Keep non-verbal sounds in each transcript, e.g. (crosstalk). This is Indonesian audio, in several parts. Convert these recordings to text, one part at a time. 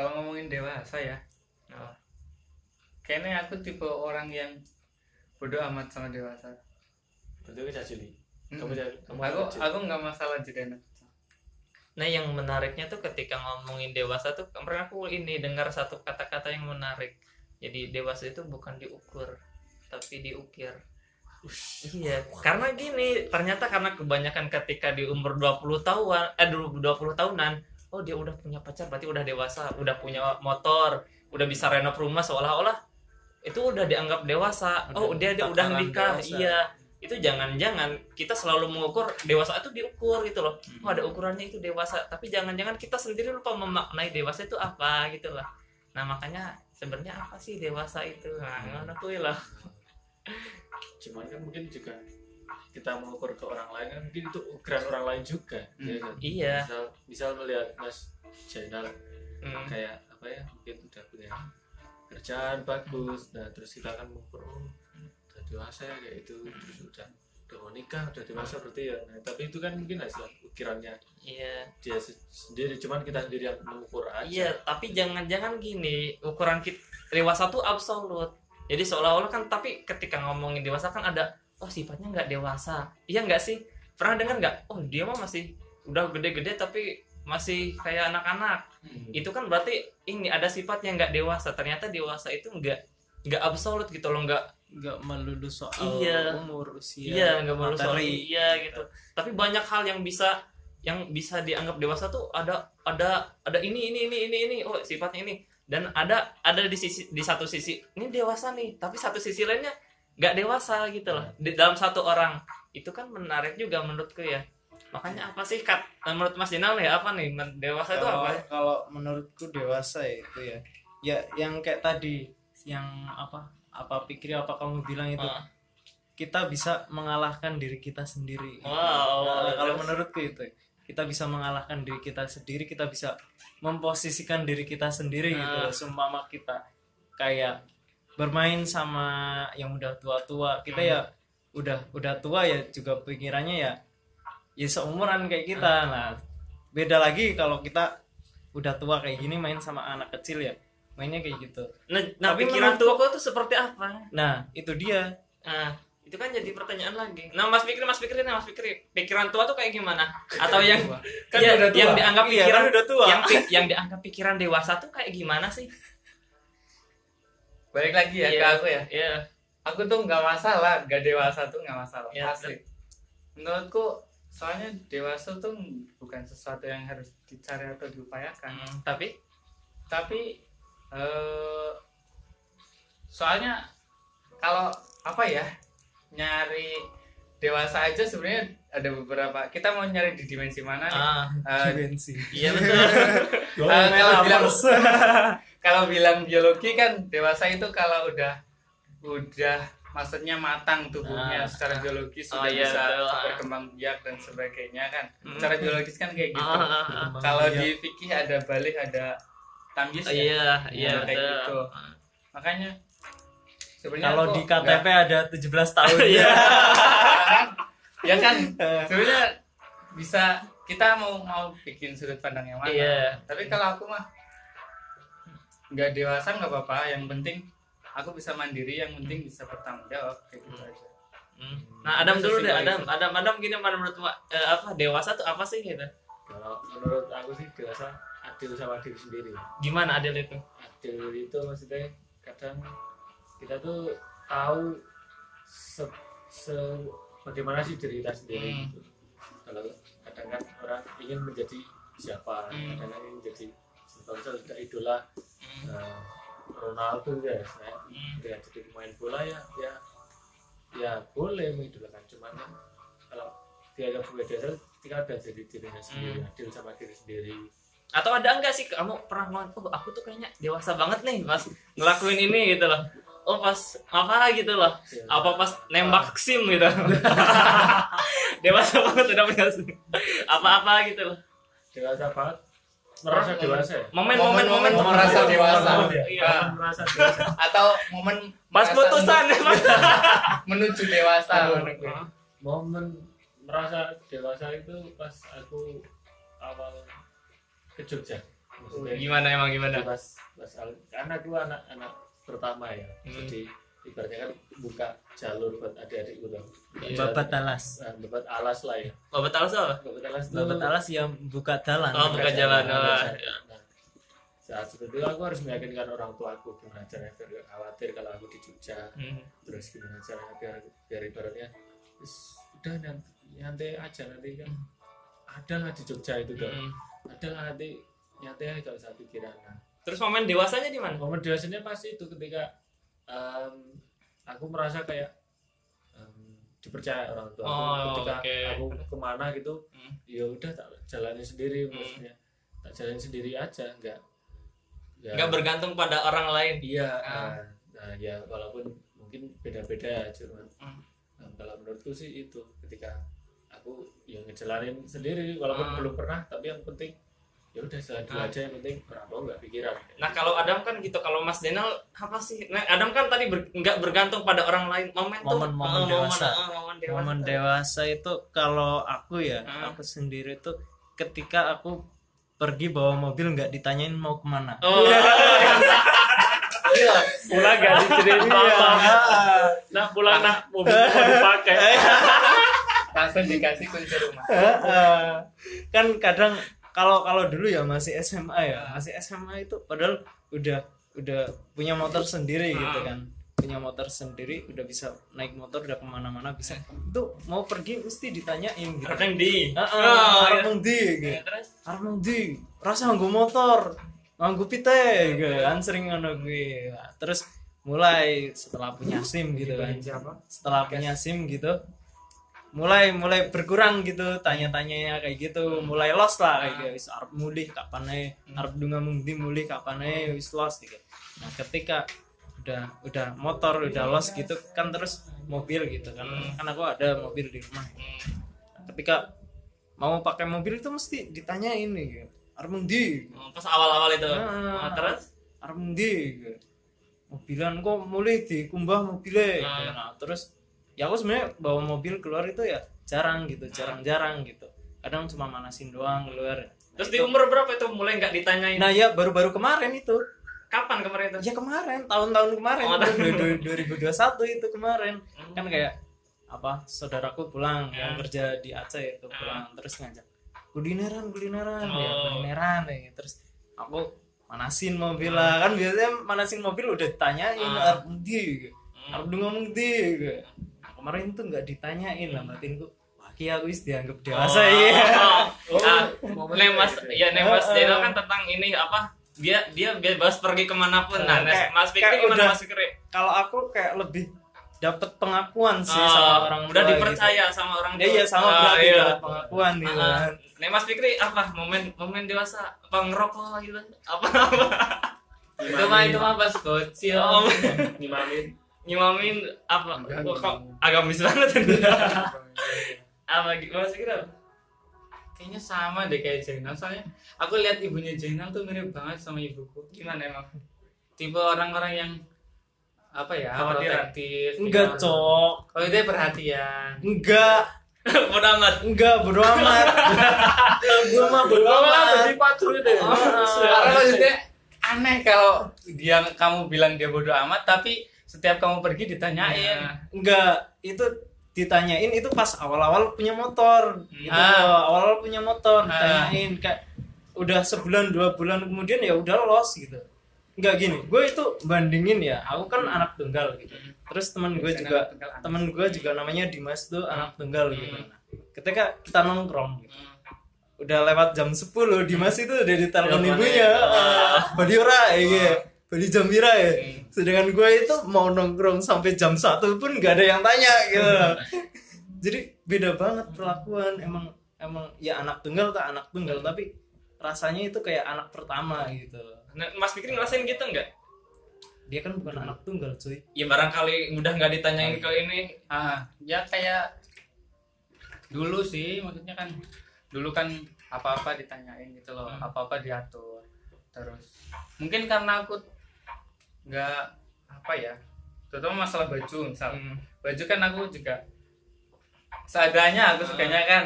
kalau ngomongin dewasa ya Oh. kayaknya aku tipe orang yang bodoh amat sama dewasa Itu kita Juli. Kamu jadi kamu aku kecil. aku nggak masalah jadi anak. Nah yang menariknya tuh ketika ngomongin dewasa tuh kemarin aku ini dengar satu kata-kata yang menarik. Jadi dewasa itu bukan diukur, tapi diukir. Iya, karena gini, ternyata karena kebanyakan ketika di umur 20 tahun, eh dulu 20 tahunan, oh dia udah punya pacar berarti udah dewasa, udah punya motor, udah bisa renov rumah seolah-olah itu udah dianggap dewasa. oh, dia, dia udah nikah. dewasa. Iya. Itu jangan-jangan kita selalu mengukur dewasa itu diukur gitu loh. Hmm. Oh, ada ukurannya itu dewasa, tapi jangan-jangan kita sendiri lupa memaknai dewasa itu apa gitu lah. Nah, makanya sebenarnya apa sih dewasa itu? Nah, ngono kuwi lah. Cuman kan mungkin juga kita mengukur ke orang lain kan mungkin itu ukuran orang lain juga. Hmm. ya kan? Iya. Misal, misal melihat Mas Jainal Hmm. kayak apa ya mungkin udah punya kerjaan bagus nah terus kita akan mengukur oh, udah dewasa ya kayak itu terus udah udah mau nikah udah dewasa berarti ya nah, tapi itu kan mungkin hasil ukirannya Iya. dia se- sendiri cuman kita sendiri yang mengukur aja Iya, tapi jangan-jangan gini, ukuran kita dewasa tuh absolut. Jadi seolah-olah kan tapi ketika ngomongin dewasa kan ada oh sifatnya nggak dewasa. Iya nggak sih? Pernah dengar nggak? Oh, dia mah masih udah gede-gede tapi masih kayak anak-anak. Hmm. Itu kan berarti ini ada sifat yang nggak dewasa. Ternyata dewasa itu nggak nggak absolut gitu loh, nggak nggak melulu soal Iya. umur usia iya nggak perlu soal iya gitu. Tapi banyak hal yang bisa yang bisa dianggap dewasa tuh ada ada ada ini ini ini ini ini oh sifatnya ini dan ada ada di sisi di satu sisi ini dewasa nih tapi satu sisi lainnya nggak dewasa gitu loh. Di dalam satu orang. Itu kan menarik juga menurutku ya. Makanya apa sih kat menurut Mas Dinal ya apa nih? Dewasa itu kalau apa? kalau menurutku dewasa ya itu ya. Ya yang kayak tadi yang apa apa pikir apa kamu bilang itu. Ah. kita bisa mengalahkan diri kita sendiri. Wow Nah, kalau terus- menurutku itu kita bisa mengalahkan diri kita sendiri kita bisa memposisikan diri kita sendiri gitu Ah. seumpama kita. Kayak bermain sama yang udah tua-tua kita ya udah udah tua ya juga pikirannya ya ya seumuran kayak kita Hmm. nah beda lagi kalau kita udah tua kayak gini main sama anak kecil ya mainnya kayak gitu nah, nah Tapi pikiran menurutku- tuaku tuh seperti apa nah itu dia Nah, itu kan jadi pertanyaan lagi. Nah, Mas Fikri, Mas Fikri, nah, Mas Fikri, pikiran tua tuh kayak gimana? (laughs) Atau yang Kan ya, udah tua. yang dianggap Iya, pikiran kan udah tua. yang yang dianggap pikiran dewasa tuh kayak gimana sih? Balik lagi ya Iya. ke aku ya? Iya. aku tuh nggak masalah nggak dewasa tuh nggak masalah. Iya, asli menurutku soalnya dewasa tuh bukan sesuatu yang harus dicari atau diupayakan. Hmm, tapi? Tapi eh soalnya kalau apa ya nyari dewasa aja sebenarnya ada beberapa. Kita mau nyari di dimensi mana nih? Ah, Eh, dimensi. Iya betul. (laughs) eh, kalau bilang kalau bilang biologi kan dewasa itu kalau udah udah maksudnya matang tubuhnya Ah. secara biologis Oh, sudah iya, bisa betul. berkembang biak dan sebagainya kan Hmm. secara biologis kan kayak gitu Ah, ah, ah. kalau di fikih ada balik ada tamyiz Oh, ya iya, iya Nah, kayak betul. gitu. makanya sebenarnya kalau di KTP nggak- ada 17 tahun (laughs) Iya. (laughs) ya kan (laughs) sebenarnya bisa kita mau mau bikin sudut pandang yang mana Iya. tapi kalau aku mah nggak dewasa nggak apa-apa yang penting aku bisa mandiri yang penting bisa bertanggung jawab kayak gitu aja Hmm. Nah, Adam dulu deh, Adam. itu. Adam, Adam gini mana menurut eh, apa dewasa tuh apa sih gitu? kalau menurut aku sih dewasa adil sama diri sendiri Gimana adil itu? adil itu maksudnya kadang kita tuh tahu se, se- bagaimana sih diri kita sendiri Hmm. gitu. kalau kadang kan orang ingin menjadi siapa Hmm. kadang kan ingin menjadi misalnya sudah idola Hmm. eh, Ronaldo ya saya Hmm. dia jadi pemain bola ya ya ya boleh mengidolakan cuman kan kalau dia punya dasar ketika udah jadi dirinya sendiri Hmm. adil sama diri sendiri Atau ada enggak sih kamu pernah ngomong, oh aku tuh kayaknya dewasa banget nih pas ngelakuin ini gitu loh. Oh pas apa gitu loh. Ya, Apa pas nembak sim gitu. (laughs) dewasa banget udah punya sim. Apa-apa gitu loh. dewasa banget merasa Momen- dewasa ya? Momen-momen momen Momen merasa dewasa. Iya. Nah, merasa dewasa. (laughs) Atau momen Pas putusan (laughs) menuju, dewasa. Momen merasa dewasa itu pas aku awal ke Jogja. Maksudnya, gimana emang gimana? Pas pas karena aku anak anak pertama ya. Hmm. jadi ibaratnya kan buka jalur buat adik-adikku tuh. Iya. babat alas. Nah, babat alas lah ya. Babat alas apa? Babat alas tuh. Babat alas yang buka jalan. Oh, buka jalan, Nah, oh, saat- iya. nah, saat seperti itu aku harus meyakinkan orang tua aku gimana caranya biar gak khawatir kalau aku di Jogja. Hmm. terus gimana caranya biar biar ibaratnya "Wis, udah nanti nyantai aja nanti kan. Ada lah di Jogja itu tuh. Hmm. ada lah nanti nyantai aja gak usah pikiran. Nah, terus momen dewasanya di mana? momen dewasanya pasti itu ketika em, aku merasa kayak em, dipercaya orang tua aku. Oh, ketika oke. aku ke mana gitu Hmm. ya udah tak jalani sendiri Hmm. maksudnya tak jalani sendiri aja enggak ya, nggak bergantung pada orang lain iya Ah. nah, nah, ya walaupun mungkin beda-beda cuman Hmm. nah, kalau menurutku sih itu ketika aku yang ngejalanin sendiri walaupun Ah. belum pernah tapi yang penting ya udah jalan dulu Ah. aja yang penting orang tua nggak pikiran Nah kalau Adam kan gitu, kalau Mas Denal apa sih? Nah Adam kan tadi ber- nggak bergantung pada orang lain. Momen tuh, Momen-momen eh, dewasa. eh, momen dewasa. momen dewasa itu kalau aku ya Hmm. aku sendiri tuh ketika aku pergi bawa mobil nggak ditanyain mau ke mana Oh, pulang gak diceritain apa nah pulang nah mobil mau dipakai langsung dikasih kunci rumah Heeh. kan kadang kalau kalau dulu ya masih SMA ya masih SMA itu padahal udah udah punya motor sendiri gitu Ah. kan. Punya motor sendiri udah bisa naik motor udah ke mana-mana bisa. Itu mau pergi mesti ditanyain gitu. Rekeng di. Heeh, Oh, arep iya. nang ndi gitu. Ya, terus? Arep nang ndi rasa nganggo motor nganggo pite gitu. Kan sering ngono gue terus mulai setelah punya SIM gitu. kan setelah punya SIM gitu mulai mulai berkurang gitu tanya-tanyanya kayak gitu. Mulai los lah kayak gitu. Wis arep mulih kapan ae? Arep dunga mundi mulih kapan ae? Wis los gitu. Nah ketika udah udah motor udah los gitu kan terus mobil gitu kan. Kan aku ada mobil di rumah. Nah, ketika mau pakai mobil itu mesti ditanyain nih gitu. arep mundi pas awal-awal itu. Ah. Oh, terus? Arep ndi gitu. mobilan kok mulai dikumbah mobilnya Ah. nah terus ya aku sebenarnya bawa mobil keluar itu ya jarang gitu jarang-jarang gitu kadang cuma manasin doang keluar terus di umur berapa itu mulai nggak ditanyain? nah ya baru-baru kemarin itu Kapan kemarin itu? ya kemarin tahun-tahun kemarin Oh, du- 2021 itu kemarin Hmm. kan kayak apa saudaraku pulang yang Ah. kerja di Aceh itu pulang terus ngajak kulineran kulineran ya Oh. kulineran ya terus aku manasin mobil lah kan biasanya manasin mobil udah ditanyain Ah. arep ndi gitu. Hmm. arep ngomong ndi gitu. Kemarin tuh nggak ditanyain lah batinku wah ki aku wis dianggap dewasa. Ya Oh, ah, momennya Nih Mas, gitu ya. nih Mas Ah, ah. Deno kan tentang ini apa? Dia dia bebas pergi ke mana pun. Nah, Ah, kayak- Mas Fikri gimana udah- Mas Fikri? kalau aku kayak lebih dapat pengakuan sih Ah, sama orang udah tua dipercaya sama orang gitu. ya iya sama Ah, berarti iya. dapat pengakuan gitu Ah, kan. Nih Mas Fikri apa momen momen dewasa? Apa ngerokok gitu? Apa apa? Itu mah itu mah pas bocil Oh, ngimamin nyimamin apa? Enggak, kok kok agamis banget apa gitu Fikri apa? kayaknya sama deh kayak Jainal soalnya aku lihat ibunya Jainal tuh mirip banget sama ibuku. Gimana emang? Tipe orang-orang yang apa ya protektif enggak cok. kalau itu perhatian. Enggak. (laughs) Bodo amat. Enggak bodo amat. (laughs) Gue mah bodo amat. patrol itu ya karena maksudnya aneh kalau dia kamu bilang dia bodoh amat tapi setiap kamu pergi ditanyain. Nah, enggak itu ditanyain itu pas awal-awal punya motor. Gitu Ah. awal-awal punya motor Ah. ditanyain kayak udah sebulan dua bulan kemudian ya udah los gitu. Enggak gini gue itu bandingin ya aku kan anak tunggal gitu. Terus teman gue juga teman gue juga namanya Dimas tuh anak tunggal gitu. Nah, ketika kita nongkrong gitu. Hmm. udah lewat jam 10 Dimas itu udah ditelepon ibunya. Ah, Badi ora ya Badi Jambira ya Hmm. sedangkan gue itu mau nongkrong sampai jam 1 pun gak ada yang tanya gitu (laughs) jadi beda banget perlakuan emang emang ya anak tunggal tak anak tunggal tapi rasanya itu kayak anak pertama gitu Nah, Mas Fikri ngerasain gitu nggak? dia kan bukan anak tunggal cuy Ya barangkali udah nggak ditanyain ke ini. ah ya kayak dulu sih maksudnya kan dulu kan apa-apa ditanyain gitu loh Hmm. apa-apa diatur terus mungkin karena aku nggak apa ya terutama masalah baju misal. Hmm. baju kan aku juga seadanya aku sukanya kan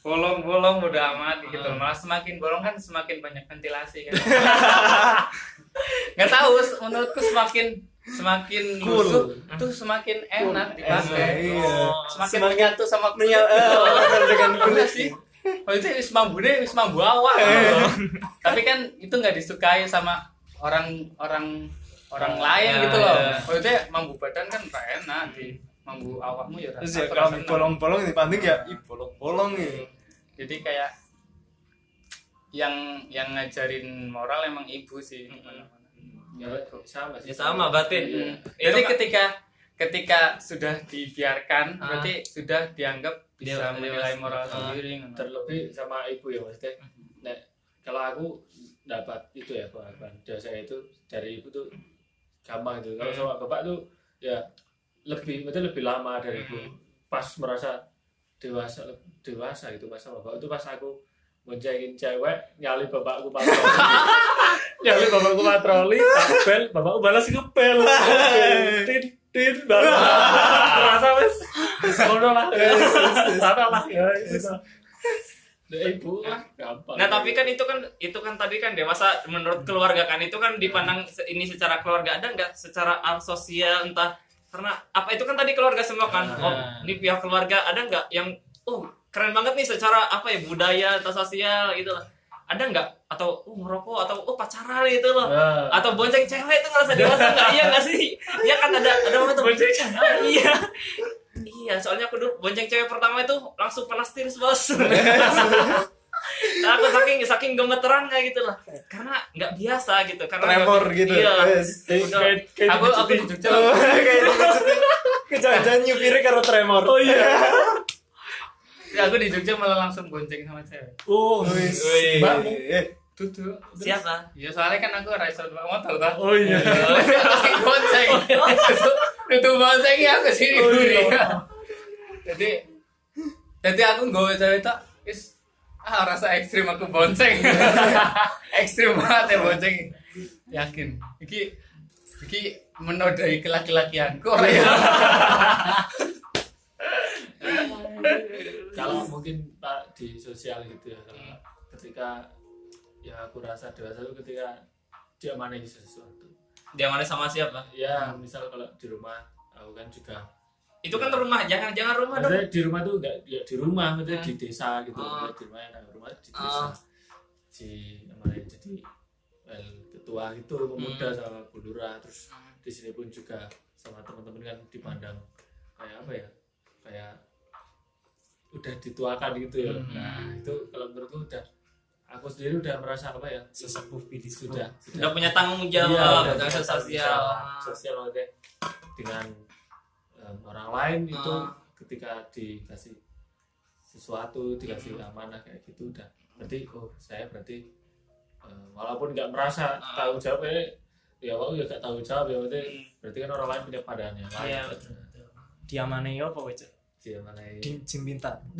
bolong-bolong udah amat gitu. Malah semakin bolong kan semakin banyak ventilasi kan. (laughs) Nggak tahu menurutku semakin semakin Cool. lusuh tuh semakin enak dipakai Iya. semakin menyatu sama kulit. eh, bener, (laughs) dengan kulit sih. Oh itu wis mambune wis mambu awak. Tapi kan itu nggak disukai sama orang orang orang lain Ya, gitu loh. ya. oh itu mambu badan kan gak enak di mambu awakmu ya terus ya kalau bolong-bolong dibanding ya ih bolong-bolong gitu jadi kayak yang yang ngajarin moral emang ibu sih ya sama sih. Ya sama berarti. Hmm. Itu Jadi ketika ketika sudah dibiarkan Ah. berarti sudah dianggap bisa Dia- menilai moral Ah. sendiri terlebih sama ibu ya maksudnya nah, kalau aku dapat itu ya pengalaman saya itu dari ibu tuh gampang itu kalau sama bapak tuh ya lebih betul lebih lama dari ibu. Pas merasa dewasa dewasa pas sama bapak. Itu pas aku boncengin cewek nyali bapakku patroli. (laughs) Nyali bapakku patroli bel bapakku balas ngepel tin tin balas. Merasa wes ngono lah sana lah ya Ya, ibu lah gampang. Nah tapi kan itu kan itu kan tadi kan dewasa menurut keluarga kan itu kan dipandang ini secara keluarga ada nggak? Secara sosial entah karena apa itu kan tadi keluarga semua kan? Oh ini pihak keluarga ada nggak yang oh keren banget nih secara apa ya budaya atau sosial gitu lah. Ada nggak? Atau oh ngerokok atau oh pacaran itu loh. Nah, atau bonceng cewek itu ngerasa dewasa nggak? Iya nggak sih? Iya kan ada ada momen bonceng cewek. Iya iya soalnya aku dulu bonceng cewek pertama itu langsung panas tiris bos. (laughs) Aku saking saking gemeteran kayak gitu lah karena nggak biasa gitu karena tremor nggak- gitu. iya. Wes. Udah. kayak- kayak aku aku di Jogja Oh, kayak kejadian nyupirnya karena tremor. Oh iya. Ya, aku di Jogja malah langsung bonceng sama cewek. Oh Wih. mbakmu Duduk siapa? Ya soalnya kan aku rasa dua motor kan oh iya. Pasti (laughs) bonceng. (laughs) Itu bonceng ya aku sini Oh, gurih iya. (laughs) jadi jadi aku nggak cewek tak is ah rasa ekstrim aku bonceng. Ekstrim banget ya bonceng. Yakin. Iki iki menodai kelaki-lakianku ya? Kalau mungkin pak di sosial gitu ya kalau ketika ya aku rasa dewasa itu ketika dia manage sesuatu dia mana sama siapa ya misal kalau di rumah aku kan juga itu kan rumah jangan jangan rumah dong maksudnya di rumah tuh enggak ya di rumah maksudnya Hmm. di desa gitu Oh. Di rumah yang rumah di desa Oh. si namanya jadi well, ketua itu pemuda Hmm. sama Bu Lurah terus di sini pun juga sama teman-teman kan dipandang kayak apa ya kayak udah dituakan gitu ya Hmm. nah itu kalau menurutku udah aku sendiri udah merasa apa ya sesepuh bidi sudah. Udah punya tanggung Iya, jawab udah tanggung tanggung sosial sosial maksudnya dengan em, orang lain itu Ah. ketika dikasih sesuatu dikasih amanah kayak gitu udah. Berarti oh saya berarti em, walaupun nggak merasa Ah. tahu jawabnya ya aku ya gak tahu jawab ya berarti berarti kan orang lain punya pandangan yang lain. Iya, betul. diamane apa wece dia mana di jim bintang (laughs)